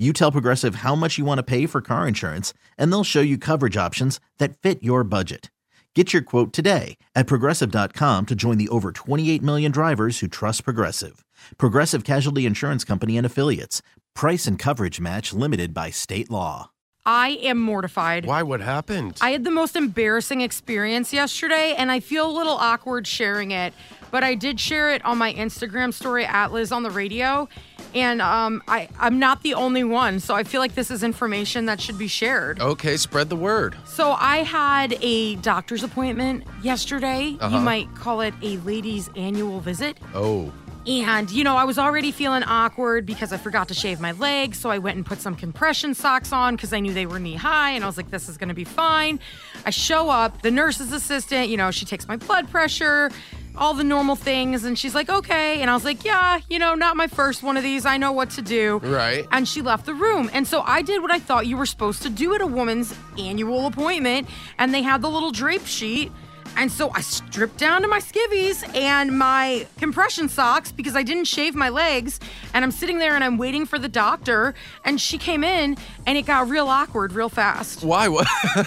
You tell Progressive how much you want to pay for car insurance, and they'll show you coverage options that fit your budget. Get your quote today at progressive.com to join the over 28 million drivers who trust Progressive. Progressive Casualty Insurance Company and Affiliates. Price and coverage match limited by state law. I am mortified. Why? What happened? I had the most embarrassing experience yesterday, and I feel a little awkward sharing it. But I did share it on my Instagram story at Liz on the radio, and um, I I'm not the only one, so I feel like this is information that should be shared. okay, spread the word. So I had a doctor's appointment yesterday. Uh-huh. You might call it a lady's annual visit. Oh, And, you know, I was already feeling awkward because I forgot to shave my legs. So I went and put some compression socks on because I knew they were knee high. And I was like, this is going to be fine. I show up, the nurse's assistant, you know, she takes my blood pressure, all the normal things. And she's like, okay. And I was like, yeah, you know, not my first one of these. I know what to do. Right. And she left the room. And so I did what I thought you were supposed to do at a woman's annual appointment. And they had the little drape sheet. And so I stripped down to my skivvies and my compression socks because I didn't shave my legs. And I'm sitting there and I'm waiting for the doctor. And she came in and it got real awkward real fast. why?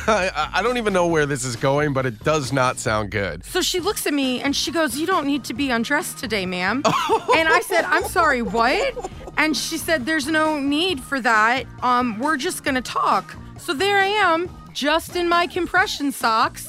I I don't even know where this is going, but it does not sound good. So she looks at me and she goes, You don't need to be undressed today, ma'am. and I said, I'm sorry, what? And she said, There's no need for that. Um, we're just gonna talk. So there I am, just in my compression socks.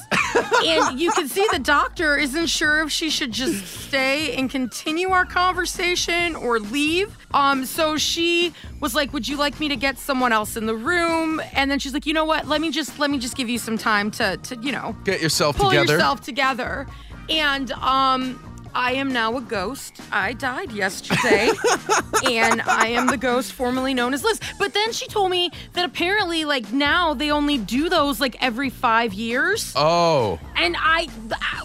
And you can see the doctor isn't sure if she should just stay and continue our conversation or leave. Um, so she was like, Would you like me to get someone else in the room? And then she's like, you know what? Let me just let me just give you some time to to, you know, Get yourself pull together. yourself together. And um I am now a ghost. I died yesterday. and I am the ghost formerly known as Liz. But then she told me that apparently like now they only do those like every 5 years. Oh, And I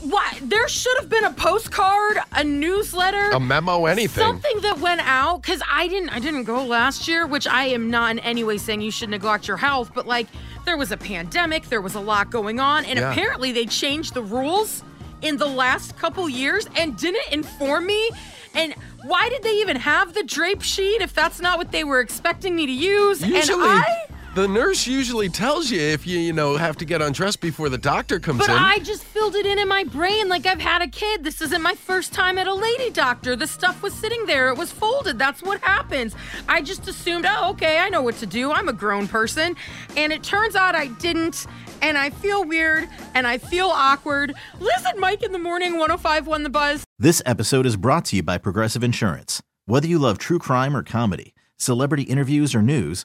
what there should have been a postcard, a newsletter, a memo, anything. Something that went out because I didn't I didn't go last year, which I am not in any way saying you should neglect your health, but like there was a pandemic, there was a lot going on, and Yeah. apparently they changed the rules in the last couple years and didn't inform me. And why did they even have the drape sheet if that's not what they were expecting me to use? Usually, and I the nurse usually tells you if you you know have to get undressed before the doctor comes But in. But I just filled it in in my brain like I've had a kid. This isn't my first time at a lady doctor. The stuff was sitting there. It was folded. That's what happens. I just assumed, oh, okay, I know what to do. I'm a grown person. And it turns out I didn't. And I feel weird and I feel awkward. Liz and Mike in the morning, 1051 The Buzz. This episode is brought to you by Progressive Insurance. Whether you love true crime or comedy, celebrity interviews or news,